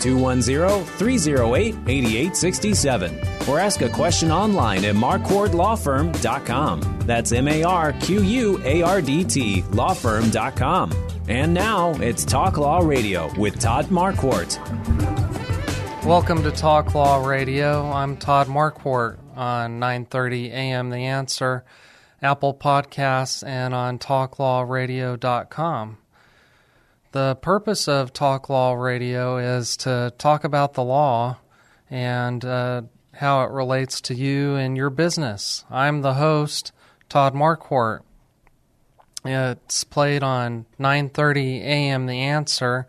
210-308-8867 or ask a question online at marquardtlawfirm.com. That's M-A-R-Q-U-A-R-D-T lawfirm.com. And now it's Talk Law Radio with Todd Marquardt. Welcome to Talk Law Radio. I'm Todd Marquardt on 9:30 a.m. The Answer, Apple Podcasts, and on TalkLawRadio.com. The purpose of Talk Law Radio is to talk about the law and uh, how it relates to you and your business. I'm the host, Todd Marquardt. It's played on 9:30 a.m. The Answer,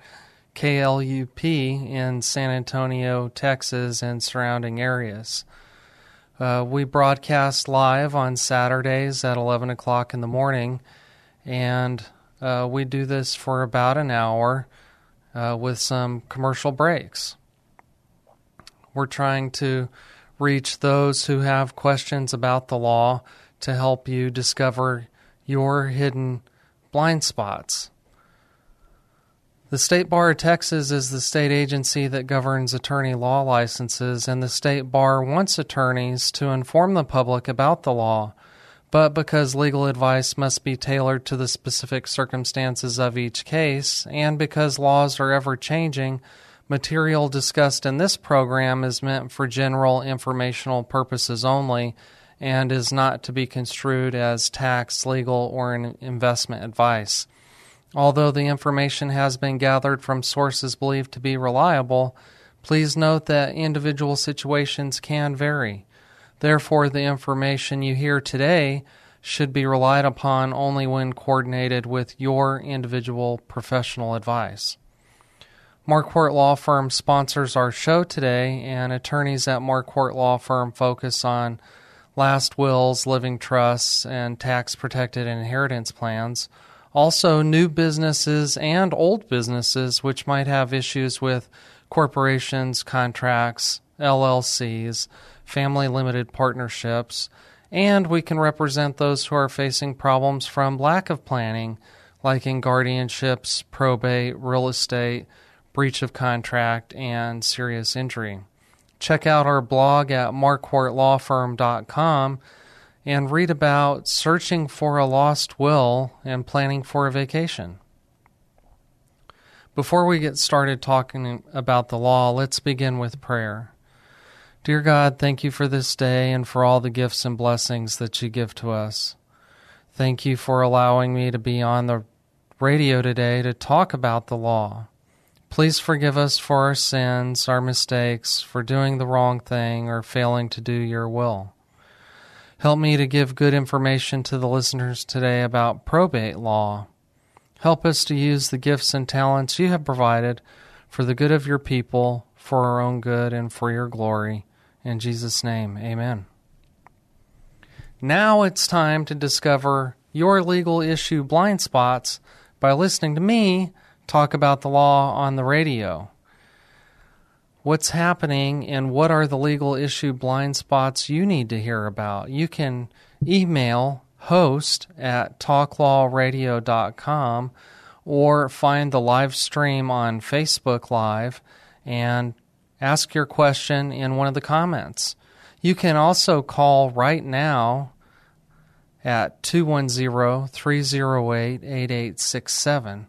KLUP in San Antonio, Texas, and surrounding areas. Uh, we broadcast live on Saturdays at 11 o'clock in the morning, and uh, we do this for about an hour uh, with some commercial breaks. We're trying to reach those who have questions about the law to help you discover your hidden blind spots. The State Bar of Texas is the state agency that governs attorney law licenses, and the State Bar wants attorneys to inform the public about the law. But because legal advice must be tailored to the specific circumstances of each case, and because laws are ever changing, material discussed in this program is meant for general informational purposes only and is not to be construed as tax, legal, or investment advice. Although the information has been gathered from sources believed to be reliable, please note that individual situations can vary. Therefore, the information you hear today should be relied upon only when coordinated with your individual professional advice. Marquardt Law Firm sponsors our show today, and attorneys at Marquardt Law Firm focus on last wills, living trusts, and tax protected inheritance plans. Also, new businesses and old businesses which might have issues with corporations, contracts, LLCs, family limited partnerships, and we can represent those who are facing problems from lack of planning, like in guardianships, probate, real estate, breach of contract, and serious injury. Check out our blog at marquardtlawfirm.com and read about searching for a lost will and planning for a vacation. Before we get started talking about the law, let's begin with prayer. Dear God, thank you for this day and for all the gifts and blessings that you give to us. Thank you for allowing me to be on the radio today to talk about the law. Please forgive us for our sins, our mistakes, for doing the wrong thing, or failing to do your will. Help me to give good information to the listeners today about probate law. Help us to use the gifts and talents you have provided for the good of your people, for our own good, and for your glory. In Jesus' name, amen. Now it's time to discover your legal issue blind spots by listening to me talk about the law on the radio. What's happening and what are the legal issue blind spots you need to hear about? You can email host at talklawradio.com or find the live stream on Facebook Live and ask your question in one of the comments. You can also call right now at 210 308 8867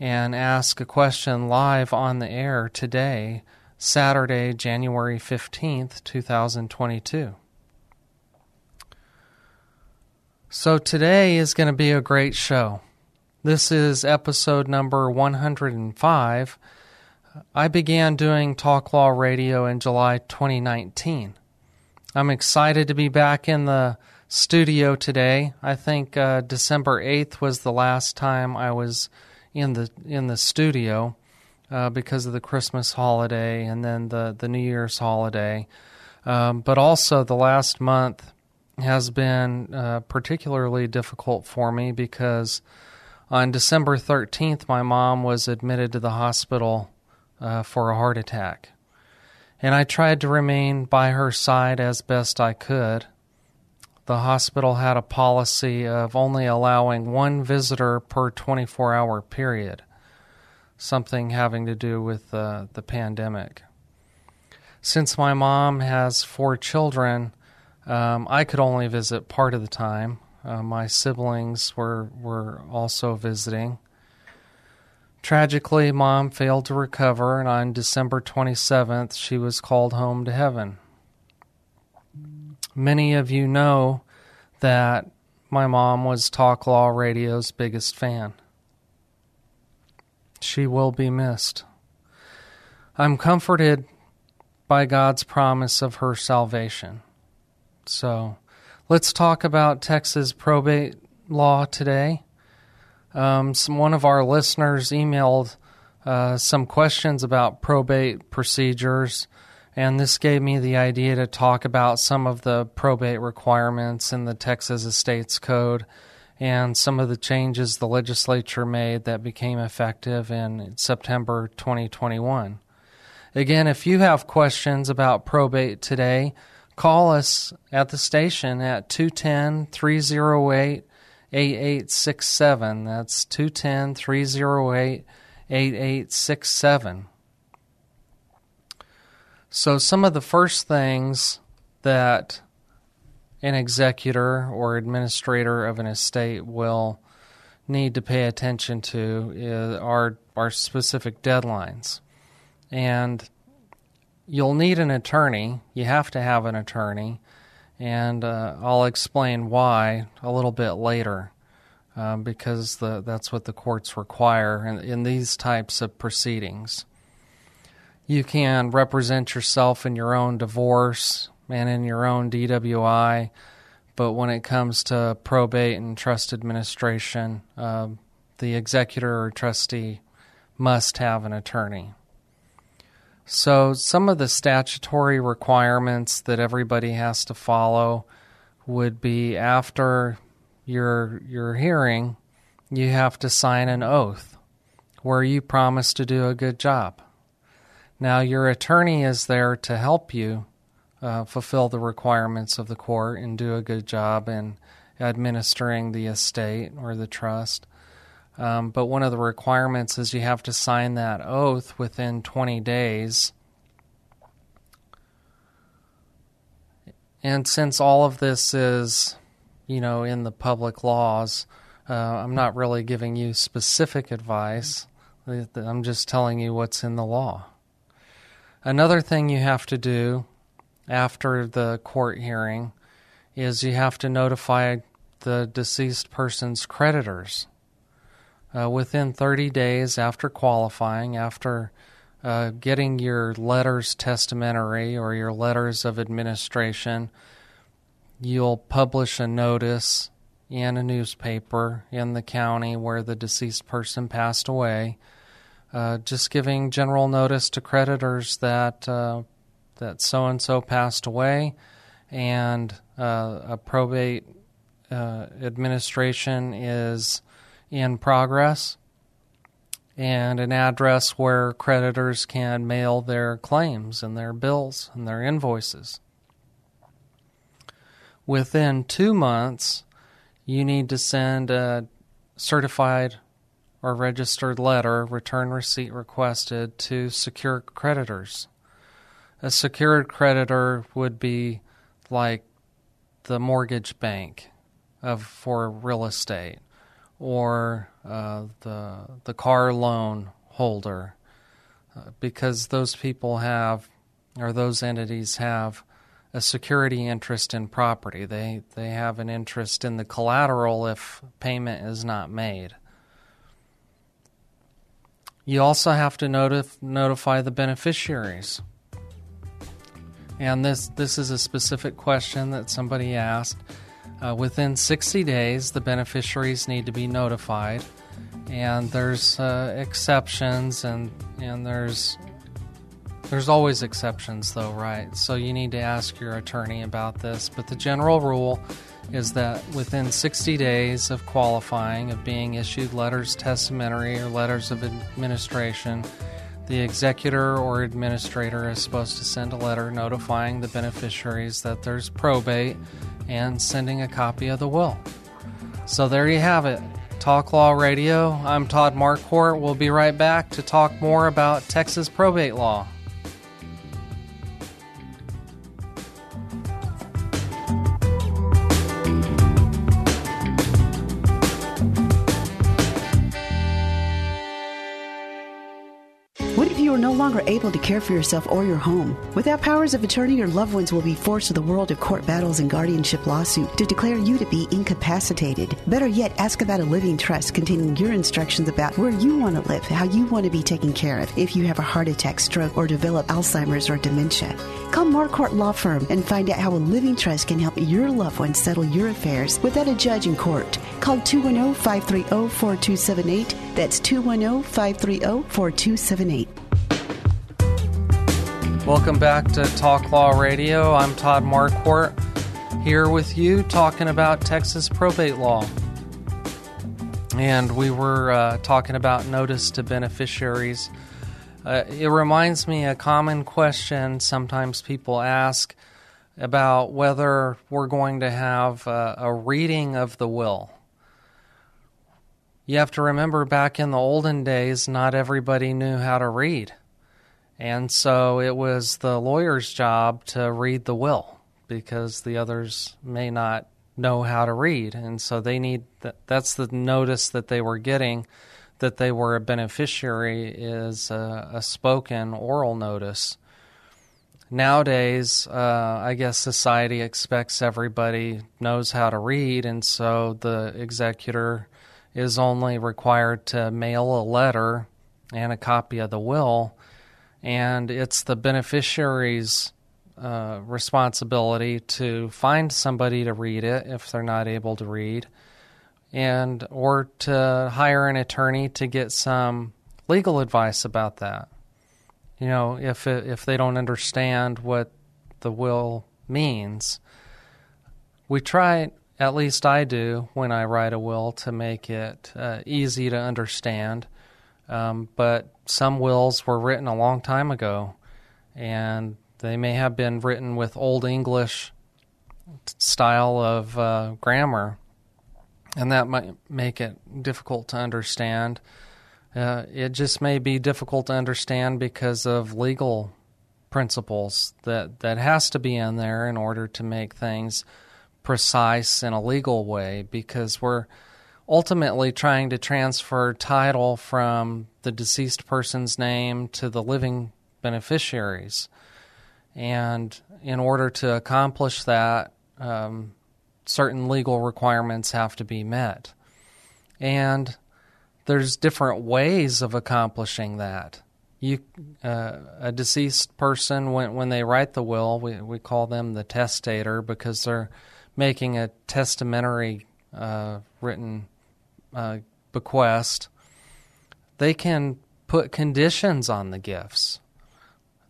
and ask a question live on the air today, Saturday, January 15th, 2022. So today is going to be a great show. This is episode number 105. I began doing Talk Law Radio in July 2019. I'm excited to be back in the studio today. I think uh, December 8th was the last time I was in the in the studio uh, because of the Christmas holiday and then the the New Year's holiday. Um, but also the last month has been uh, particularly difficult for me because on December 13th, my mom was admitted to the hospital uh, for a heart attack. And I tried to remain by her side as best I could. The hospital had a policy of only allowing one visitor per 24 hour period, something having to do with uh, the pandemic. Since my mom has four children, um, I could only visit part of the time. Uh, my siblings were were also visiting. Tragically, mom failed to recover, and on December 27th, she was called home to heaven. Many of you know that my mom was Talk Law Radio's biggest fan. She will be missed. I'm comforted by God's promise of her salvation. So let's talk about Texas probate law today. Um, some, one of our listeners emailed uh, some questions about probate procedures, and this gave me the idea to talk about some of the probate requirements in the Texas Estates Code and some of the changes the legislature made that became effective in September 2021. Again, if you have questions about probate today, call us at the station at 210 308 8867. That's 210 308 8867. So, some of the first things that an executor or administrator of an estate will need to pay attention to are, are specific deadlines. And you'll need an attorney. You have to have an attorney, and uh, I'll explain why a little bit later, um, because the, that's what the courts require in, in these types of proceedings. You can represent yourself in your own divorce and in your own DWI, but when it comes to probate and trust administration, uh, the executor or trustee must have an attorney. So, some of the statutory requirements that everybody has to follow would be after your your hearing, you have to sign an oath where you promise to do a good job. Now, your attorney is there to help you uh, fulfill the requirements of the court and do a good job in administering the estate or the trust. Um, but one of the requirements is you have to sign that oath within 20 days. And since all of this is, you know, in the public laws, uh, I'm not really giving you specific advice. I'm just telling you what's in the law. Another thing you have to do after the court hearing is you have to notify the deceased person's creditors uh, within 30 days after qualifying, after uh, getting your letters testamentary or your letters of administration, you'll publish a notice in a newspaper in the county where the deceased person passed away, uh, just giving general notice to creditors that uh, that so and so passed away, and uh, a probate uh, administration is in progress and an address where creditors can mail their claims and their bills and their invoices. Within two months, you need to send a certified or registered letter, return receipt requested, to secure creditors. A secured creditor would be like the mortgage bank of for real estate or uh, the the car loan holder, uh, because those people have or those entities have a security interest in property. They they have an interest in the collateral if payment is not made. You also have to notif- notify the beneficiaries. And this this is a specific question that somebody asked. Uh, within 60 days, the beneficiaries need to be notified, and there's uh, exceptions, and and there's there's always exceptions, though, right? So you need to ask your attorney about this. But the general rule is that within 60 days of qualifying, of being issued letters testamentary or letters of administration, the executor or administrator is supposed to send a letter notifying the beneficiaries that there's probate and sending a copy of the will. So there you have it. Talk Law Radio. I'm Todd Marquardt. We'll be right back to talk more about Texas probate law. Able to care for yourself or your home. Without powers of attorney, your loved ones will be forced to the world of court battles and guardianship lawsuit to declare you to be incapacitated. Better yet, ask about a living trust containing your instructions about where you want to live, how you want to be taken care of if you have a heart attack, stroke, or develop Alzheimer's or dementia. Call Marquardt Law Firm and find out how a living trust can help your loved ones settle your affairs without a judge in court. Call 210 530 4278. That's 210 530 4278. Welcome back to Talk Law Radio. I'm Todd Marquardt here with you talking about Texas probate law. And we were uh, talking about notice to beneficiaries. Uh, it reminds me a common question sometimes people ask about whether we're going to have a reading of the will. You have to remember back in the olden days, not everybody knew how to read. And so it was the lawyer's job to read the will because the others may not know how to read. And so they need that, that's the notice that they were getting that they were a beneficiary is a, a spoken oral notice. Nowadays, uh, I guess society expects everybody knows how to read, and so the executor is only required to mail a letter and a copy of the will and it's the beneficiary's uh, responsibility to find somebody to read it if they're not able to read, and or to hire an attorney to get some legal advice about that. You know, if it, if they don't understand what the will means, we try. At least I do when I write a will to make it uh, easy to understand um, but some wills were written a long time ago, and they may have been written with Old English style of uh, grammar, and that might make it difficult to understand. Uh, it just may be difficult to understand because of legal principles that that has to be in there in order to make things precise in a legal way because we're ultimately trying to transfer title from the deceased person's name to the living beneficiaries. And in order to accomplish that, um, certain legal requirements have to be met. And there's different ways of accomplishing that. You, uh, a deceased person, when when they write the will, we we call them the testator because they're making a testamentary uh, written uh, bequest, they can put conditions on the gifts.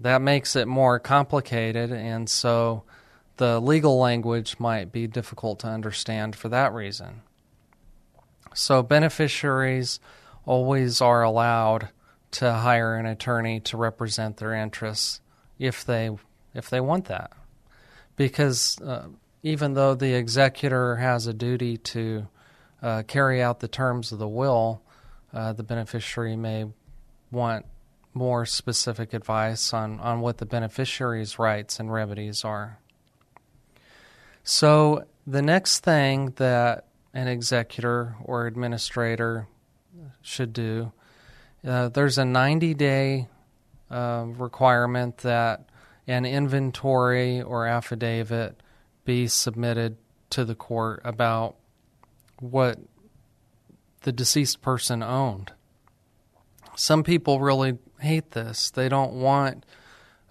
That makes it more complicated, and so the legal language might be difficult to understand for that reason. So, beneficiaries always are allowed to hire an attorney to represent their interests if they if they want that, because uh, even though the executor has a duty to uh, carry out the terms of the will, uh, the beneficiary may want more specific advice on, on what the beneficiary's rights and remedies are. So, the next thing that an executor or administrator should do, uh, there's a 90 day uh, requirement that an inventory or affidavit be submitted to the court about what the deceased person owned. Some people really hate this. They don't want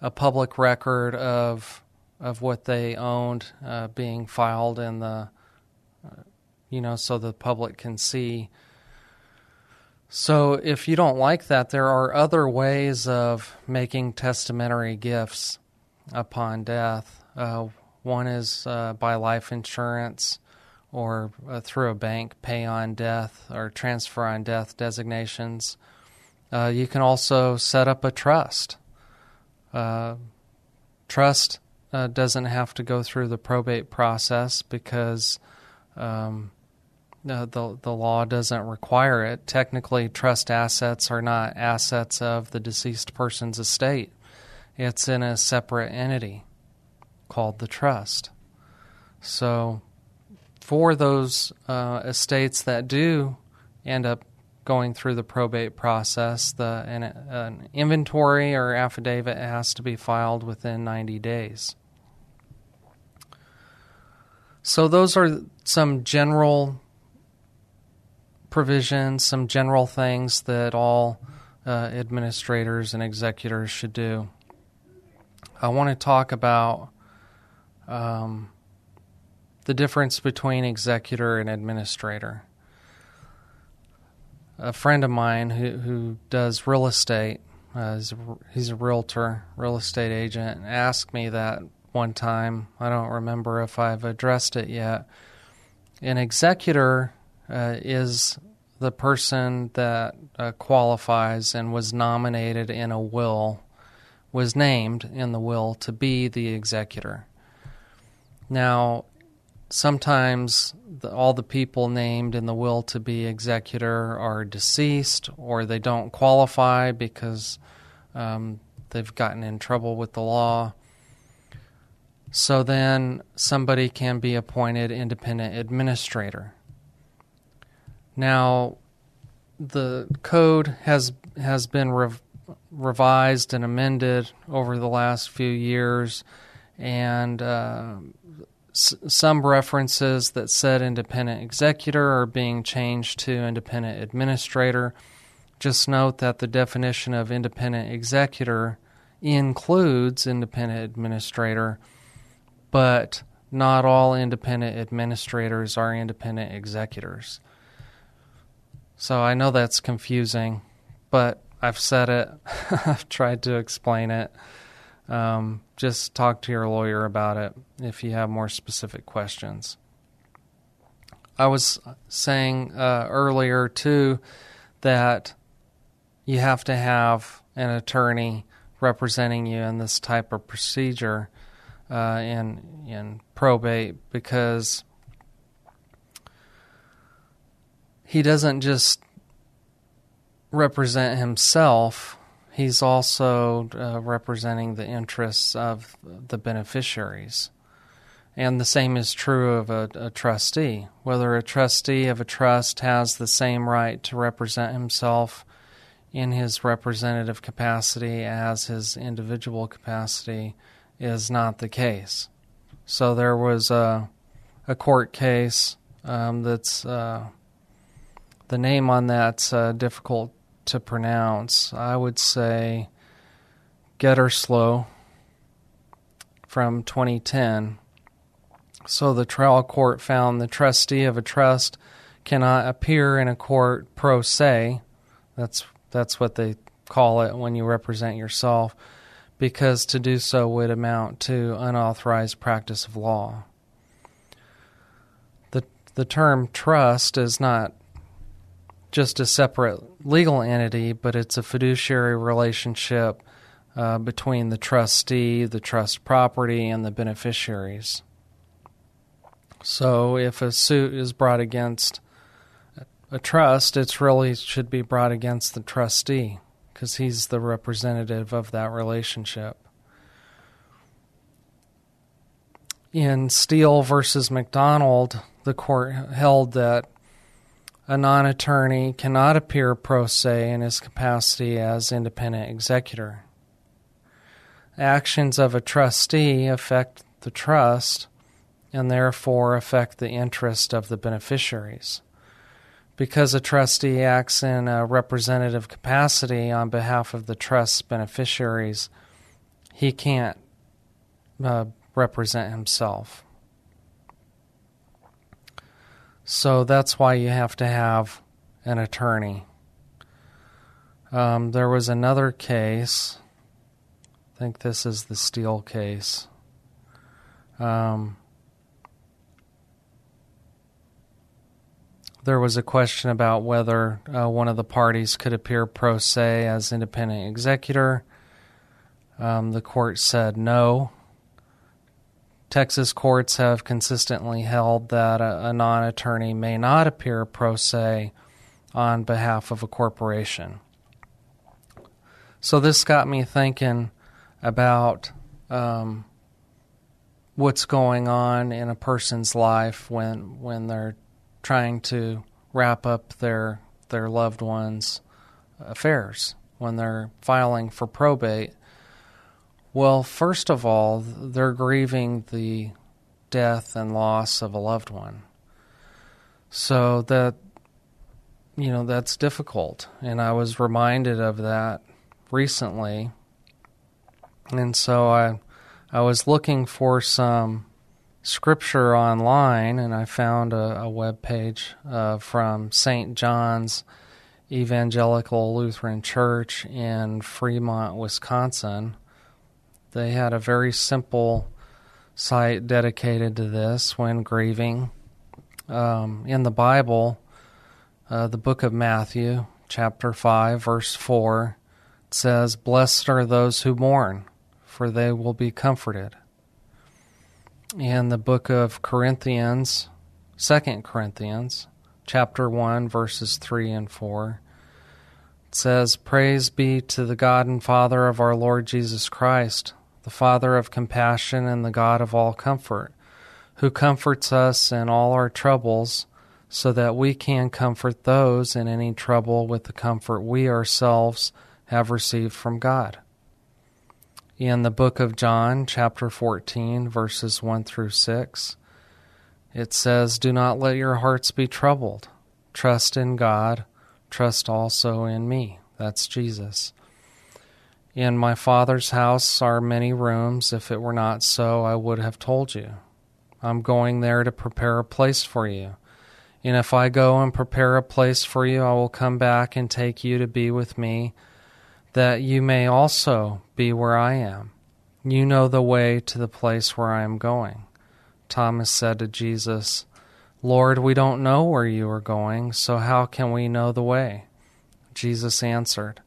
a public record of of what they owned uh, being filed in the uh, you know so the public can see so if you don't like that there are other ways of making testamentary gifts upon death uh, one is uh, by life insurance or uh, through a bank pay on death or transfer on death designations uh, you can also set up a trust trust uh, doesn't have to go through the probate process because um, uh, the the law doesn't require it. Technically, trust assets are not assets of the deceased person's estate. It's in a separate entity called the trust. So, for those uh, estates that do end up going through the probate process, the an, an inventory or affidavit has to be filed within 90 days. So those are some general provisions, some general things that all uh, administrators and executors should do. I want to talk about um, the difference between executor and administrator a friend of mine who who does real estate. Uh, he's, a, realtor, real estate agent, asked me that one time. I don't remember if I've addressed it yet. An executor uh, is the person that uh, qualifies and was nominated in a will, was named in the will to be the executor. Now, sometimes the, all the people named in the will to be executor are deceased or they don't qualify because um, they've gotten in trouble with the law. So then somebody can be appointed independent administrator. Now, the code has has been rev- revised and amended over the last few years, and uh, some references that said independent executor are being changed to independent administrator. Just note that the definition of independent executor includes independent administrator, but not all independent administrators are independent executors. So I know that's confusing, but I've said it, I've tried to explain it. Um, just talk to your lawyer about it if you have more specific questions. I was saying uh, earlier, too, that you have to have an attorney representing you in this type of procedure uh, in in probate because he doesn't just represent himself he's also uh, representing the interests of the beneficiaries. And the same is true of a, a, trustee. Whether a trustee of a trust has the same right to represent himself in his representative capacity as his individual capacity is not the case. So there was a, a court case um, that's uh, the name on that's uh, difficult to pronounce. I would say Guetersloh from 2010. So the trial court found the trustee of a trust cannot appear in a court pro se. That's that's what they call it when you represent yourself because to do so would amount to unauthorized practice of law. The the term trust is not just a separate legal entity, but it's a fiduciary relationship uh, between the trustee, the trust property, and the beneficiaries. So if a suit is brought against a trust, it really should be brought against the trustee because he's the representative of that relationship. In Steele versus McDonald, the court held that a non attorney cannot appear pro se in his capacity as independent executor. actions of a trustee affect the trust and therefore affect the interest of the beneficiaries. Because a trustee acts in a representative capacity on behalf of the trust's beneficiaries, he can't uh, represent himself. So that's why you have to have an attorney. Um, there was another case. I think this is the Steele case. Um, there was a question about whether uh, one of the parties could appear pro se as independent executor. Um, the court said no. Texas courts have consistently held that a, a non attorney may not appear pro se on behalf of a corporation. So this got me thinking about um, what's going on in a person's life when when they're trying to wrap up their their loved ones' affairs when they're filing for probate. Well, first of all, they're grieving the death and loss of a loved one. So that you know, that's difficult. And I was reminded of that recently. And so I I was looking for some scripture online and I found a, a web page uh, from St. John's Evangelical Lutheran Church in Fremont, Wisconsin. They had a very simple site dedicated to this when grieving. Um, in the Bible, uh, the book of Matthew, chapter 5, verse 4, says, Blessed are those who mourn, for they will be comforted. In the book of Corinthians, 2 Corinthians, chapter 1, verses 3 and 4, it says, Praise be to the God and Father of our Lord Jesus Christ, the Father of compassion and the God of all comfort, who comforts us in all our troubles so that we can comfort those in any trouble with the comfort we ourselves have received from God. In the book of John, chapter 14, verses 1 through 6, it says, Do not let your hearts be troubled. Trust in God, trust also in me. That's Jesus. In my Father's house are many rooms. If it were not so, I would have told you. I'm going there to prepare a place for you. And if I go and prepare a place for you, I will come back and take you to be with me, that you may also be where I am. You know the way to the place where I am going. Thomas said to Jesus, Lord, we don't know where you are going, so how can we know the way? Jesus answered,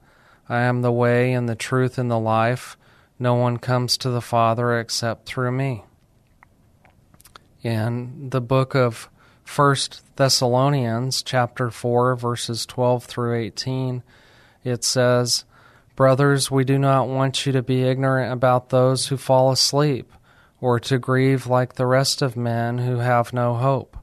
I am the way and the truth and the life. No one comes to the Father except through me. In the book of First Thessalonians chapter 4 verses 12 through 18 it says brothers we do not want you to be ignorant about those who fall asleep or to grieve like the rest of men who have no hope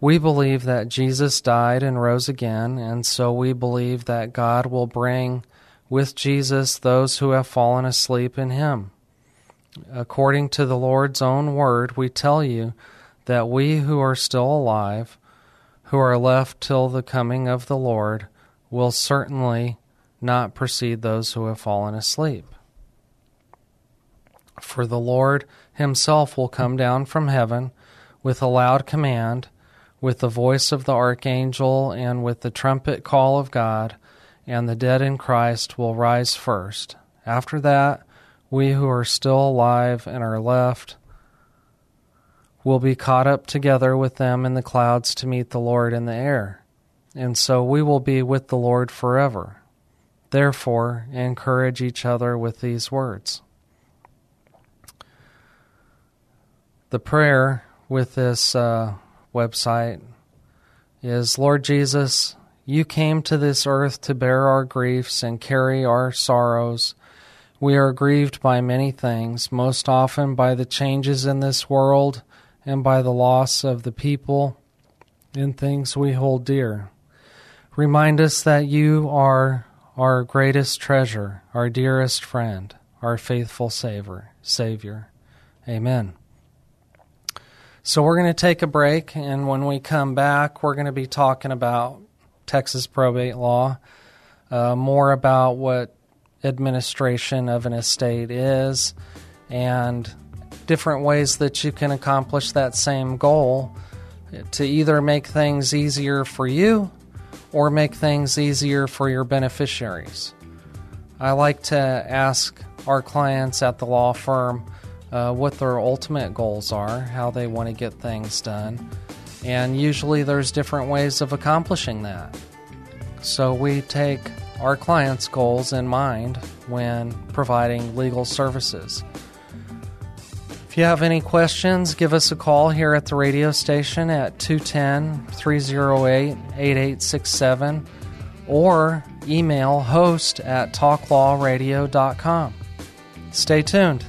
we believe that Jesus died and rose again and so we believe that God will bring with Jesus those who have fallen asleep in him according to the Lord's own word we tell you that we who are still alive, who are left till the coming of the Lord, will certainly not precede those who have fallen asleep. For the Lord himself will come down from heaven with a loud command, with the voice of the archangel, and with the trumpet call of God, and the dead in Christ will rise first. After that, we who are still alive and are left will be caught up together with them in the clouds to meet the Lord in the air. And so we will be with the Lord forever. Therefore, encourage each other with these words. The prayer with this uh, website is Lord Jesus, you came to this earth to bear our griefs and carry our sorrows. We are grieved by many things, most often by the changes in this world and by the loss of the people and things we hold dear. Remind us that you are our greatest treasure, our dearest friend, our faithful Savior. Savior. Amen. So we're going to take a break, and when we come back, we're going to be talking about Texas probate law, uh, more about what administration of an estate is, and different ways that you can accomplish that same goal to either make things easier for you or make things easier for your beneficiaries. I like to ask our clients at the law firm uh, what their ultimate goals are, how they want to get things done, and usually there's different ways of accomplishing that. So we take our clients' goals in mind when providing legal services. If you have any questions, give us a call here at the radio station at 210 308 8867 or email host at talklawradio.com. Stay tuned.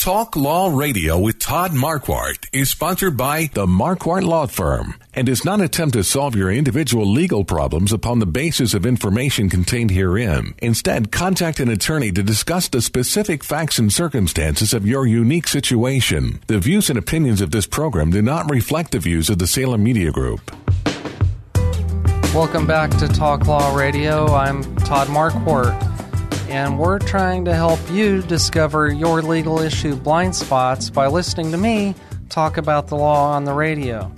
Talk Law Radio with Todd Marquardt is sponsored by the Marquardt Law Firm and does not attempt to solve your individual legal problems upon the basis of information contained herein. Instead, contact an attorney to discuss the specific facts and circumstances of your unique situation. The views and opinions of this program do not reflect the views of the Salem Media Group. Welcome back to Talk Law Radio. I'm Todd Marquardt and we're trying to help you discover your legal issue blind spots by listening to me talk about the law on the radio.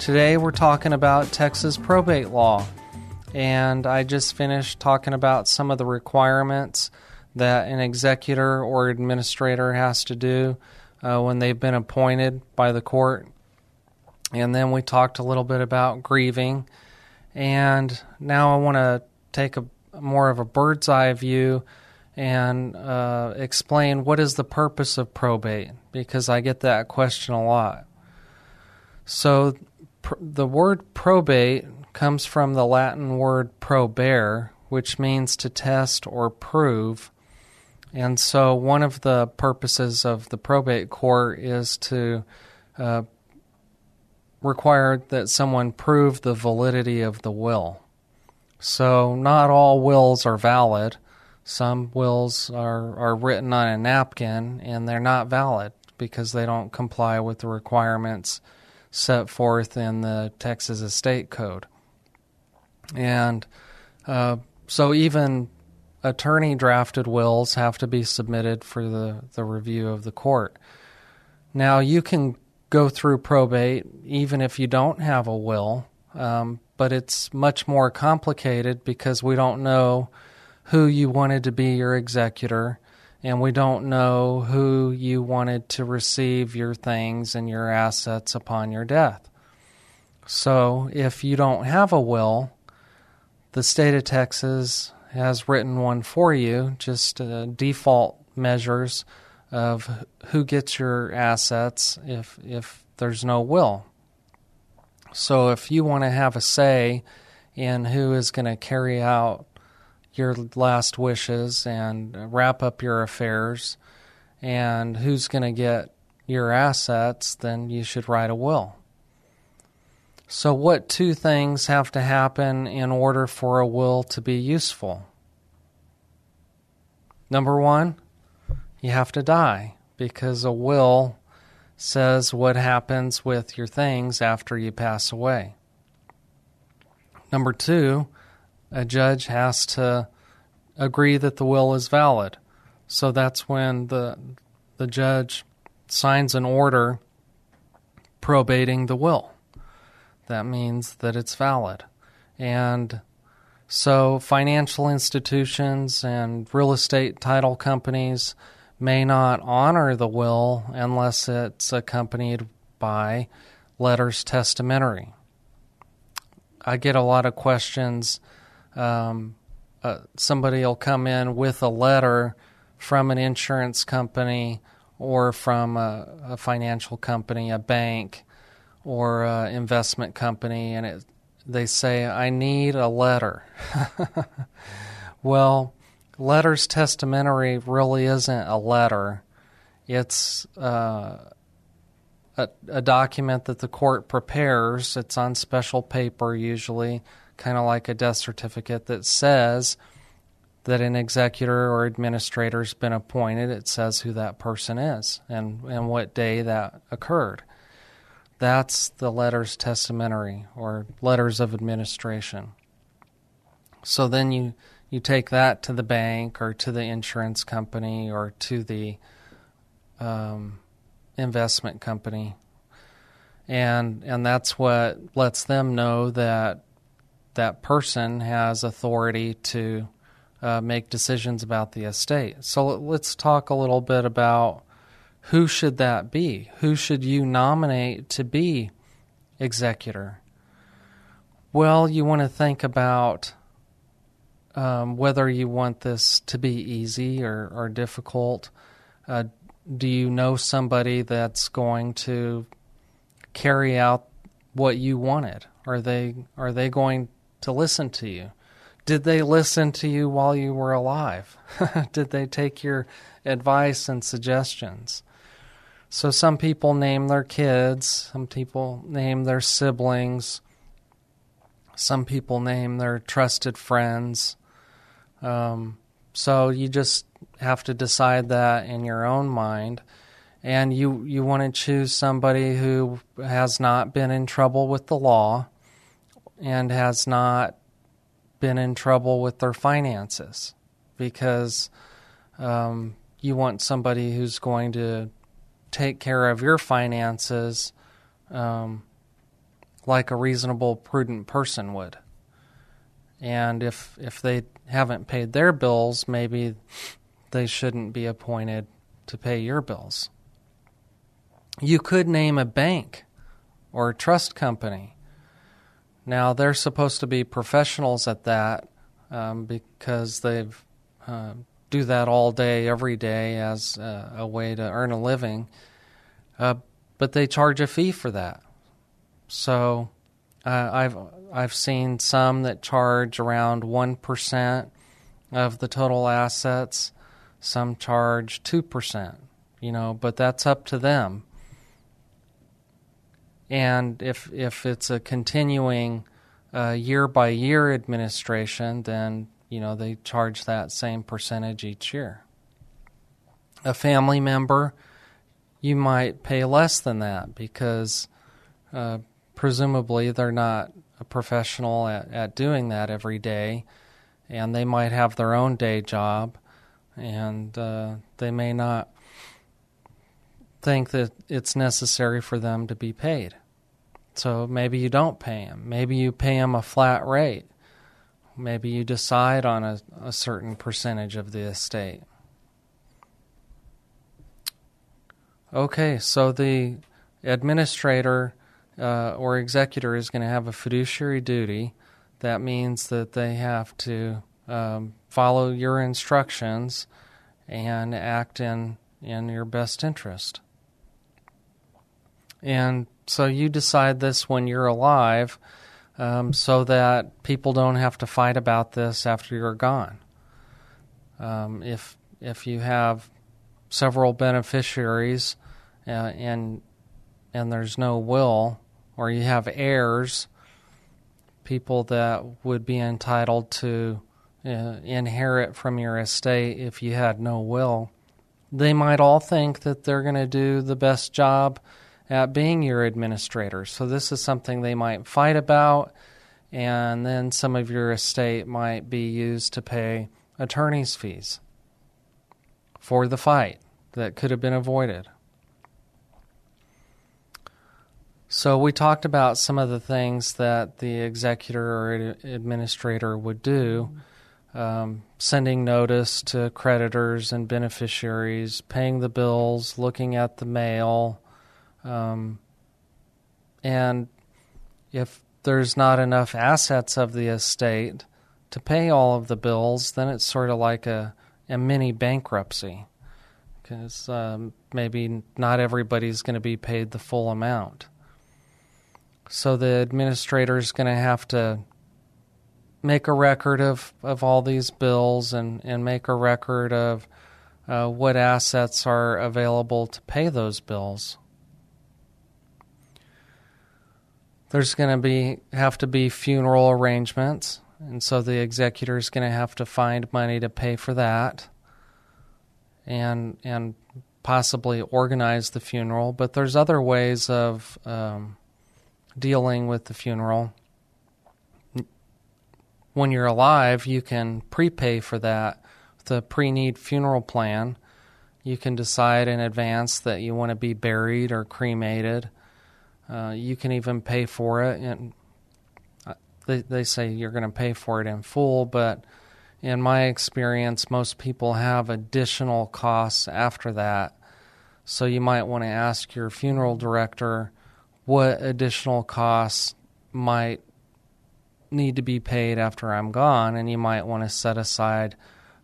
Today we're talking about Texas probate law, and I just finished talking about some of the requirements that an executor or administrator has to do uh, when they've been appointed by the court. And then we talked a little bit about grieving. And now I want to take a more of a bird's eye view and uh, explain what is the purpose of probate because I get that question a lot. So pr- the word probate comes from the Latin word probare, which means to test or prove. And so one of the purposes of the probate court is to uh, require that someone prove the validity of the will. So not all wills are valid some wills are, are written on a napkin and they're not valid because they don't comply with the requirements set forth in the Texas Estate Code. And uh, so even attorney drafted wills have to be submitted for the, the review of the court. Now, you can go through probate even if you don't have a will, um, but it's much more complicated because we don't know who you wanted to be your executor, and we don't know who you wanted to receive your things and your assets upon your death. So, if you don't have a will, the state of Texas has written one for you, just uh, default measures of who gets your assets if if there's no will. So if you want to have a say in who is going to carry out your last wishes and wrap up your affairs and who's going to get your assets, then you should write a will. So, what two things have to happen in order for a will to be useful? Number one, you have to die because a will says what happens with your things after you pass away. Number two, a judge has to agree that the will is valid. So that's when the the judge signs an order probating the will. That means that it's valid. And so financial institutions and real estate title companies may not honor the will unless it's accompanied by letters testamentary. I get a lot of questions. Um, uh, somebody will come in with a letter from an insurance company or from a, a financial company, a bank, or an investment company, and it, they say, I need a letter. well, letters testamentary really isn't a letter. It's uh, a, a document that the court prepares. It's on special paper, usually, kind of like a death certificate, that says that an executor or administrator has been appointed. It says who that person is and, and what day that occurred. That's the letters testamentary or letters of administration. So then you, you take that to the bank or to the insurance company or to the um, investment company. And and that's what lets them know that that person has authority to uh, make decisions about the estate. So let's talk a little bit about who should that be? Who should you nominate to be executor? Well, you want to think about um, whether you want this to be easy or, or difficult. Uh, do you know somebody that's going to carry out what you wanted? Are they are they going to listen to you? Did they listen to you while you were alive? Did they take your advice and suggestions? So some people name their kids, some people name their siblings, some people name their trusted friends. Um, so you just have to decide that in your own mind. And you, you want to choose somebody who has not been in trouble with the law and has not been in trouble with their finances because um, you want somebody who's going to take care of your finances um, like a reasonable, prudent person would. And if if they haven't paid their bills, maybe they shouldn't be appointed to pay your bills. You could name a bank or a trust company. Now, they're supposed to be professionals at that um, because they uh, do that all day, every day as a, a way to earn a living. Uh, but they charge a fee for that. So uh, I've I've seen some that charge around one percent of the total assets. Some charge two percent. You know, but that's up to them. And if if it's a continuing uh, year by year administration, then you know they charge that same percentage each year. A family member, you might pay less than that because uh, presumably they're not a professional at, at doing that every day, and they might have their own day job, and uh, they may not think that it's necessary for them to be paid. So maybe you don't pay them. Maybe you pay them a flat rate. Maybe you decide on a, a certain percentage of the estate. Okay, so the administrator uh, or executor is going to have a fiduciary duty. That means that they have to um, follow your instructions and act in, in your best interest. And so you decide this when you're alive um, so that people don't have to fight about this after you're gone. Um, if, if you have several beneficiaries uh, and, and there's no will, or you have heirs, people that would be entitled to uh, inherit from your estate if you had no will, they might all think that they're going to do the best job at being your administrator. So, this is something they might fight about, and then some of your estate might be used to pay attorney's fees for the fight that could have been avoided. So we talked about some of the things that the executor or administrator would do, um, sending notice to creditors and beneficiaries, paying the bills, looking at the mail, um, and if there's not enough assets of the estate to pay all of the bills, then it's sort of like a, a mini bankruptcy because um, maybe not everybody's going to be paid the full amount. So the administrator is going to have to make a record of, of all these bills and, and make a record of uh, what assets are available to pay those bills. there's going to be have to be funeral arrangements, and so the executor is going to have to find money to pay for that, and and possibly organize the funeral. But there's other ways of um, dealing with the funeral. When you're alive, you can prepay for that a pre-need funeral plan. You can decide in advance that you want to be buried or cremated uh, you can even pay for it, and uh, they they say you're going to pay for it in full. But in my experience, most people have additional costs after that. So you might want to ask your funeral director what additional costs might need to be paid after I'm gone, and you might want to set aside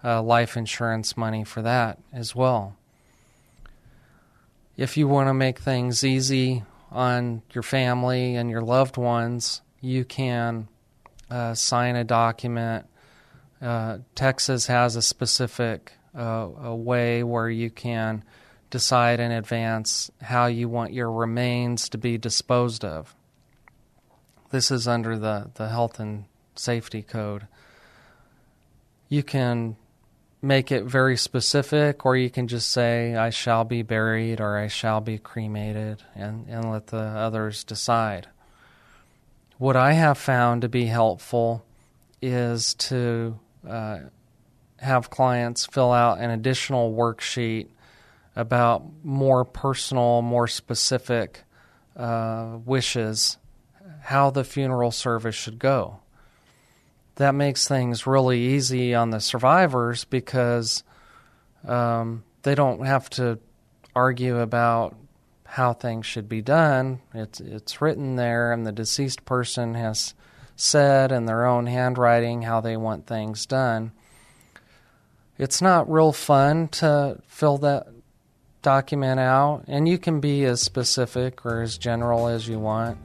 uh, life insurance money for that as well. If you want to make things easy on your family and your loved ones, you can uh, sign a document. Uh, Texas has a specific uh, a way where you can decide in advance how you want your remains to be disposed of. This is under the, the Health and Safety Code. You can make it very specific, or you can just say, I shall be buried or I shall be cremated, and, and let the others decide. What I have found to be helpful is to uh, have clients fill out an additional worksheet about more personal, more specific uh, wishes, how the funeral service should go that makes things really easy on the survivors because um, they don't have to argue about how things should be done. It's it's written there, and the deceased person has said in their own handwriting how they want things done. It's not real fun to fill that document out, and you can be as specific or as general as you want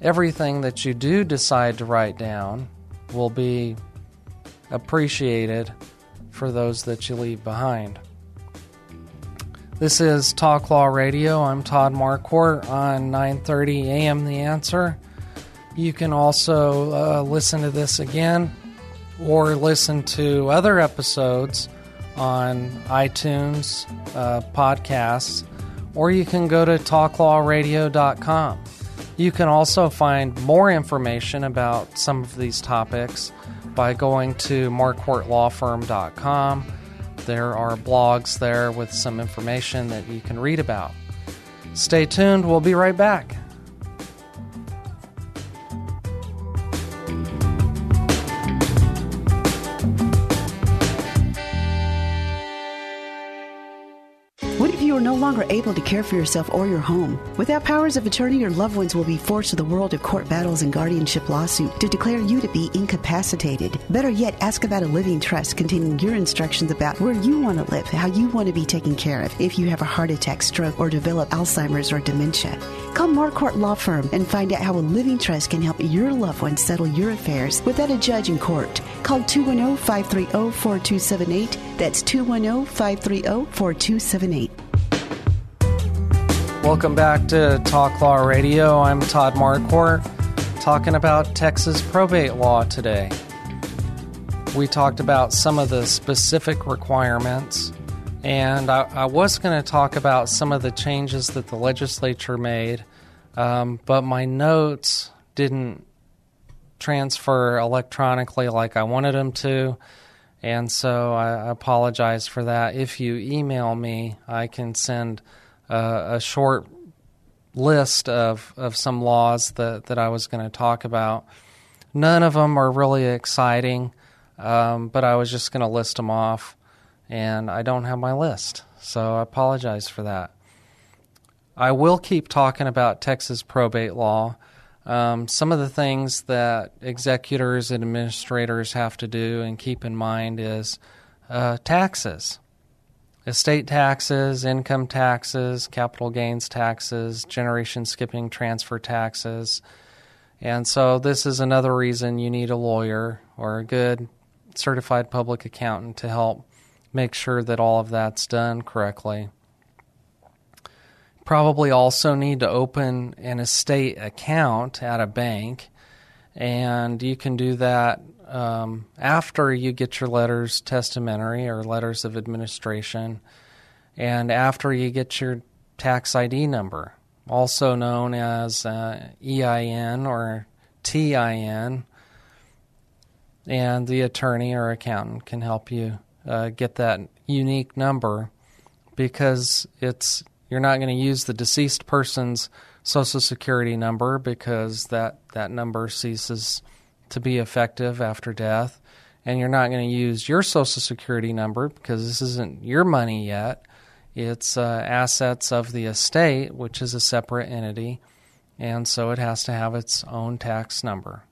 everything that you do decide to write down will be appreciated for those that you leave behind. This is Talk Law Radio. I'm Todd Marquardt on 9:30 a.m. The Answer. You can also uh, listen to this again or listen to other episodes on iTunes uh, podcasts, or you can go to talklawradio.com. You can also find more information about some of these topics by going to marquardtlawfirm.com. There are blogs there with some information that you can read about. Stay tuned, we'll be right back. Longer able to care for yourself or your home. Without powers of attorney, your loved ones will be forced to the world of court battles and guardianship lawsuit to declare you to be incapacitated. Better yet, ask about a living trust containing your instructions about where you want to live, how you want to be taken care of if you have a heart attack, stroke, or develop Alzheimer's or dementia. Call Marquardt Law Firm and find out how a living trust can help your loved ones settle your affairs without a judge in court. Call 210 530 4278. That's 210 530 4278. Welcome back to Talk Law Radio. I'm Todd Marquardt, talking about Texas probate law today. We talked about some of the specific requirements, and I, I was going to talk about some of the changes that the legislature made, um, but my notes didn't transfer electronically like I wanted them to. And so I apologize for that. If you email me, I can send uh, a short list of, of some laws that, that I was going to talk about. None of them are really exciting, um, but I was just going to list them off, and I don't have my list, so I apologize for that. I will keep talking about Texas probate law. Um, some of the things that executors and administrators have to do and keep in mind is uh, taxes estate taxes, income taxes, capital gains taxes, generation skipping transfer taxes. And so, this is another reason you need a lawyer or a good certified public accountant to help make sure that all of that's done correctly. probably also need to open an estate account at a bank, and you can do that um, after you get your letters testamentary or letters of administration, and after you get your tax ID number, also known as uh, EIN or TIN, and the attorney or accountant can help you uh, get that unique number because it's you're not going to use the deceased person's social security number because that, that number ceases to be effective after death. And you're not going to use your social security number because this isn't your money yet. It's uh, assets of the estate, which is a separate entity, and so it has to have its own tax number.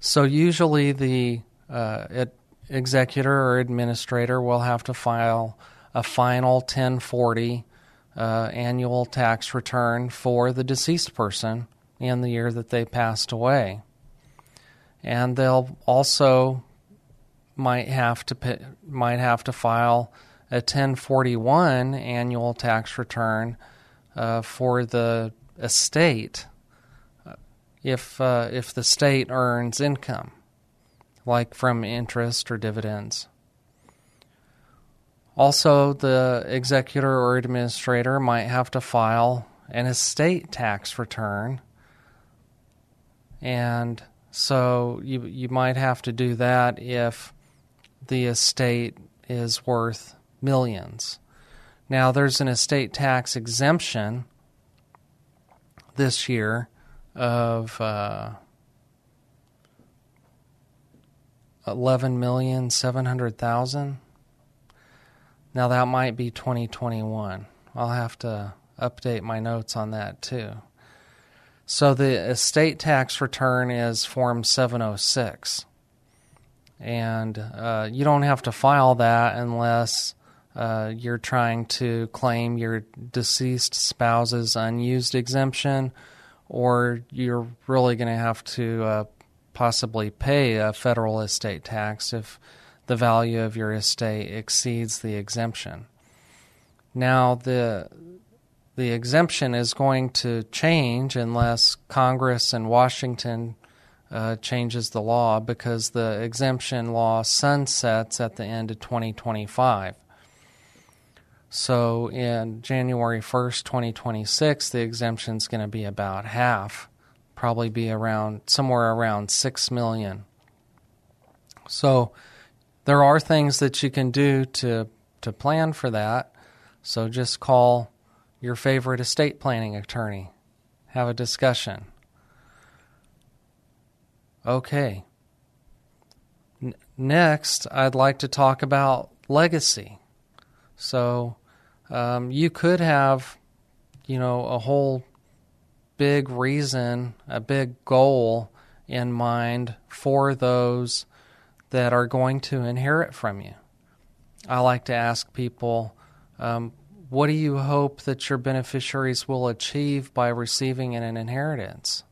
So usually the uh, it, executor or administrator will have to file a final 1040 uh, annual tax return for the deceased person in the year that they passed away. And they'll also might have to pay, might have to file a 1041 annual tax return uh, for the estate uh, if uh, if the state earns income, like from interest or dividends. Also, the executor or administrator might have to file an estate tax return. And so you you might have to do that if the estate is worth millions. Now there's an estate tax exemption this year of uh, eleven million seven hundred thousand now that might be 2021. I'll have to update my notes on that too. So the estate tax return is Form 706. And uh, you don't have to file that unless uh, you're trying to claim your deceased spouse's unused exemption, or you're really going to have to uh, possibly pay a federal estate tax if the value of your estate exceeds the exemption. Now, the the exemption is going to change unless Congress in Washington uh, changes the law because the exemption law sunsets at the end of 2025. So, in January 1st, 2026, the exemption is going to be about half, probably be around somewhere around 6 million. So, there are things that you can do to to plan for that. So just call your favorite estate planning attorney. Have a discussion. Okay. N- next, I'd like to talk about legacy. So, um, you could have, you know, a whole big reason, a big goal in mind for those that are going to inherit from you. I like to ask people, um, what do you hope that your beneficiaries will achieve by receiving an inheritance?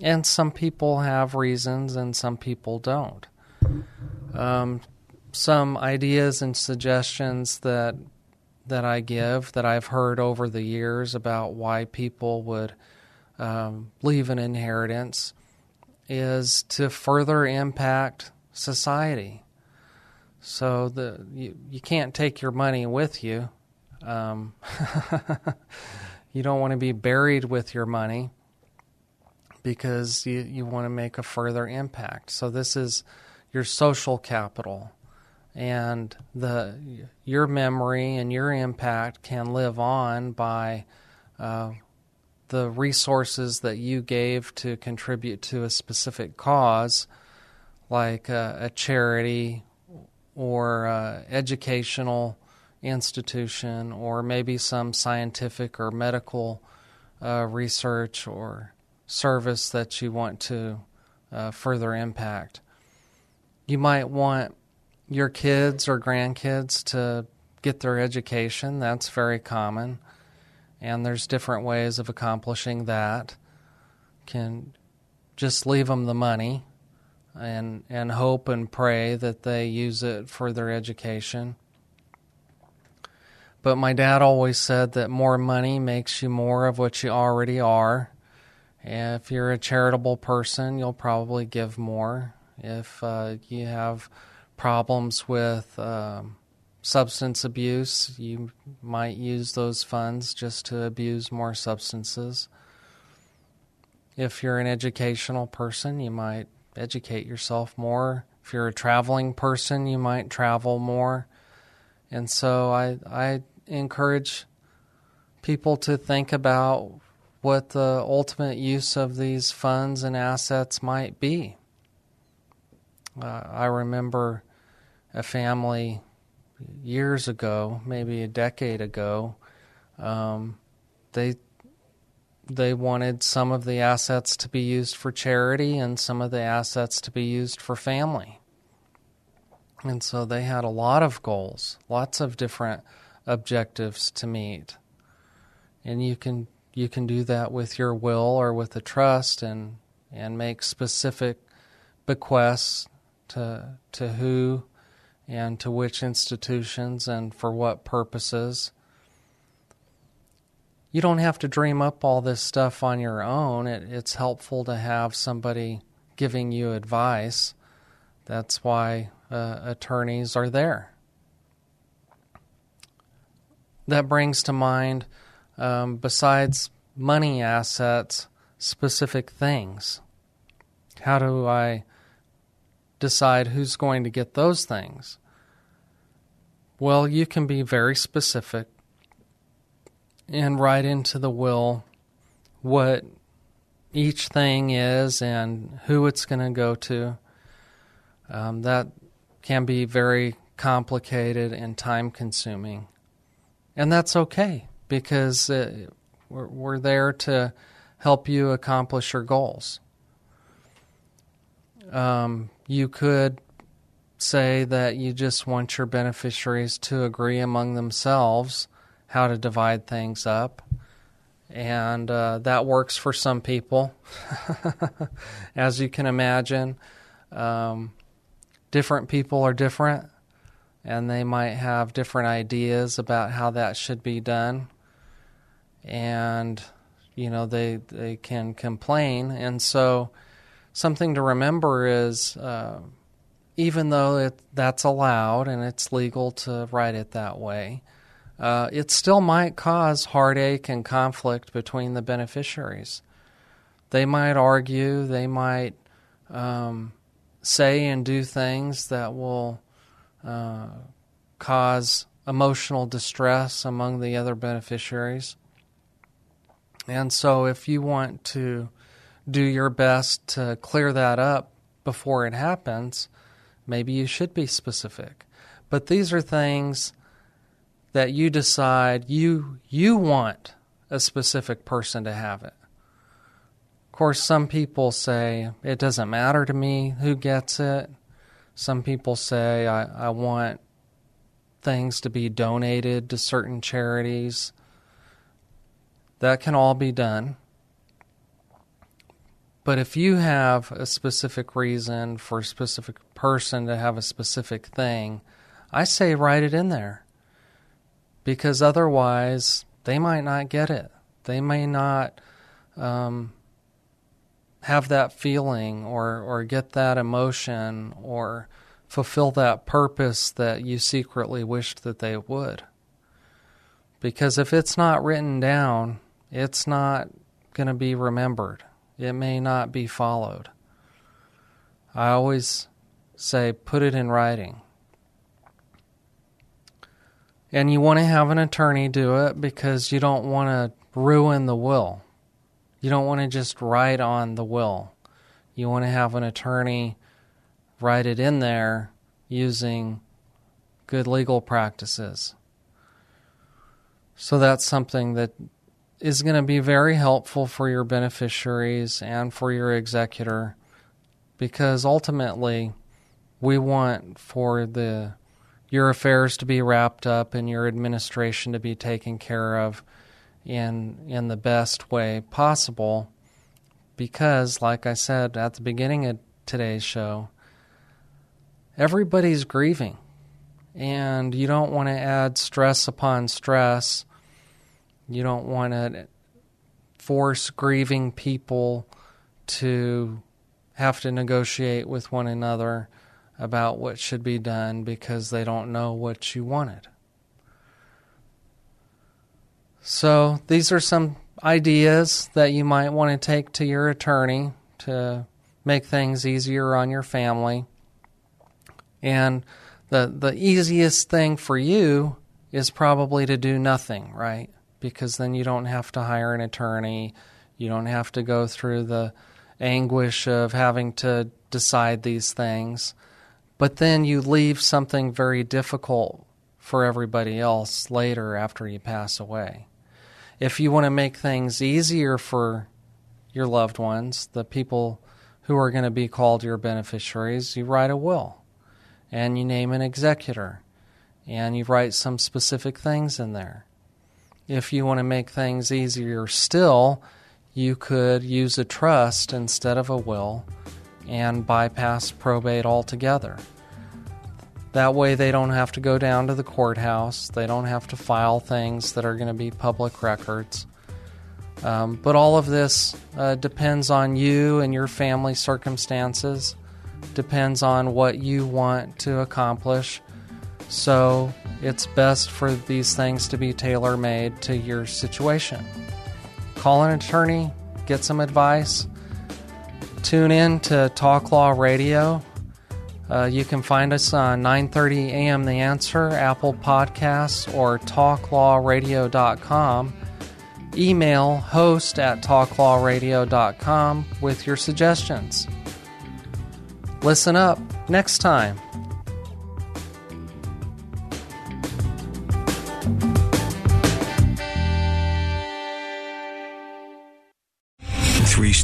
And some people have reasons and some people don't. Um, some ideas and suggestions that that I give that I've heard over the years about why people would um, leave an inheritance is to further impact society. So the you, you can't take your money with you. Um, you don't want to be buried with your money because you, you want to make a further impact. So this is your social capital and the your memory and your impact can live on by uh, the resources that you gave to contribute to a specific cause like a, a charity or a educational institution or maybe some scientific or medical uh, research or service that you want to uh, further impact. You might want your kids or grandkids to get their education. That's very common. And there's different ways of accomplishing that. Can just leave them the money and and hope and pray that they use it for their education. But my dad always said that more money makes you more of what you already are. If you're a charitable person, you'll probably give more. If uh, you have problems with um, substance abuse, you might use those funds just to abuse more substances. If you're an educational person, you might educate yourself more. If you're a traveling person, you might travel more. And so I, I encourage people to think about what the ultimate use of these funds and assets might be. Uh, I remember a family years ago, maybe a decade ago. Um, they they wanted some of the assets to be used for charity and some of the assets to be used for family. And so they had a lot of goals, lots of different objectives to meet. And you can you can do that with your will or with a trust and and make specific bequests to to who and to which institutions and for what purposes. You don't have to dream up all this stuff on your own. It, it's helpful to have somebody giving you advice. That's why uh, attorneys are there. That brings to mind, um, besides money assets, specific things. How do I decide who's going to get those things? Well, you can be very specific and write into the will what each thing is and who it's going to go to. Um, that can be very complicated and time consuming. And that's okay because uh, we're, we're there to help you accomplish your goals. Um, you could say that you just want your beneficiaries to agree among themselves how to divide things up. And uh, that works for some people. As you can imagine, um, different people are different and they might have different ideas about how that should be done. And, you know, they, they can complain. And so, something to remember is uh, even though it, that's allowed and it's legal to write it that way, uh, it still might cause heartache and conflict between the beneficiaries. They might argue, they might um, say and do things that will uh, cause emotional distress among the other beneficiaries. And so, if you want to do your best to clear that up before it happens, maybe you should be specific. But these are things that you decide you you want a specific person to have it. Of course, some people say it doesn't matter to me who gets it. Some people say I, I want things to be donated to certain charities. That can all be done. But if you have a specific reason for a specific person to have a specific thing, I say write it in there. Because otherwise, they might not get it. They may not um, have that feeling or, or get that emotion or fulfill that purpose that you secretly wished that they would. Because if it's not written down, it's not going to be remembered it may not be followed. I always say put it in writing. And you want to have an attorney do it because you don't want to ruin the will. You don't want to just write on the will. You want to have an attorney write it in there using good legal practices. So that's something that is going to be very helpful for your beneficiaries and for your executor because ultimately we want for the your affairs to be wrapped up and your administration to be taken care of in in the best way possible because like I said at the beginning of today's show everybody's grieving and you don't want to add stress upon stress. You don't want to force grieving people to have to negotiate with one another about what should be done because they don't know what you wanted. So, these are some ideas that you might want to take to your attorney to make things easier on your family. And the the easiest thing for you is probably to do nothing, right? Because then you don't have to hire an attorney, you don't have to go through the anguish of having to decide these things. But then you leave something very difficult for everybody else later after you pass away. If you want to make things easier for your loved ones, the people who are going to be called your beneficiaries, you write a will and you name an executor and you write some specific things in there. If you want to make things easier still, you could use a trust instead of a will and bypass probate altogether. That way, they don't have to go down to the courthouse. They don't have to file things that are going to be public records. Um, but all of this uh, depends on you and your family circumstances, depends on what you want to accomplish. So it's best for these things to be tailor made to your situation. Call an attorney, get some advice. Tune in to Talk Law Radio. Uh, you can find us on 9:30 a.m. The Answer, Apple Podcasts, or TalkLawRadio.com. Email host at TalkLawRadio.com with your suggestions. Listen up next time.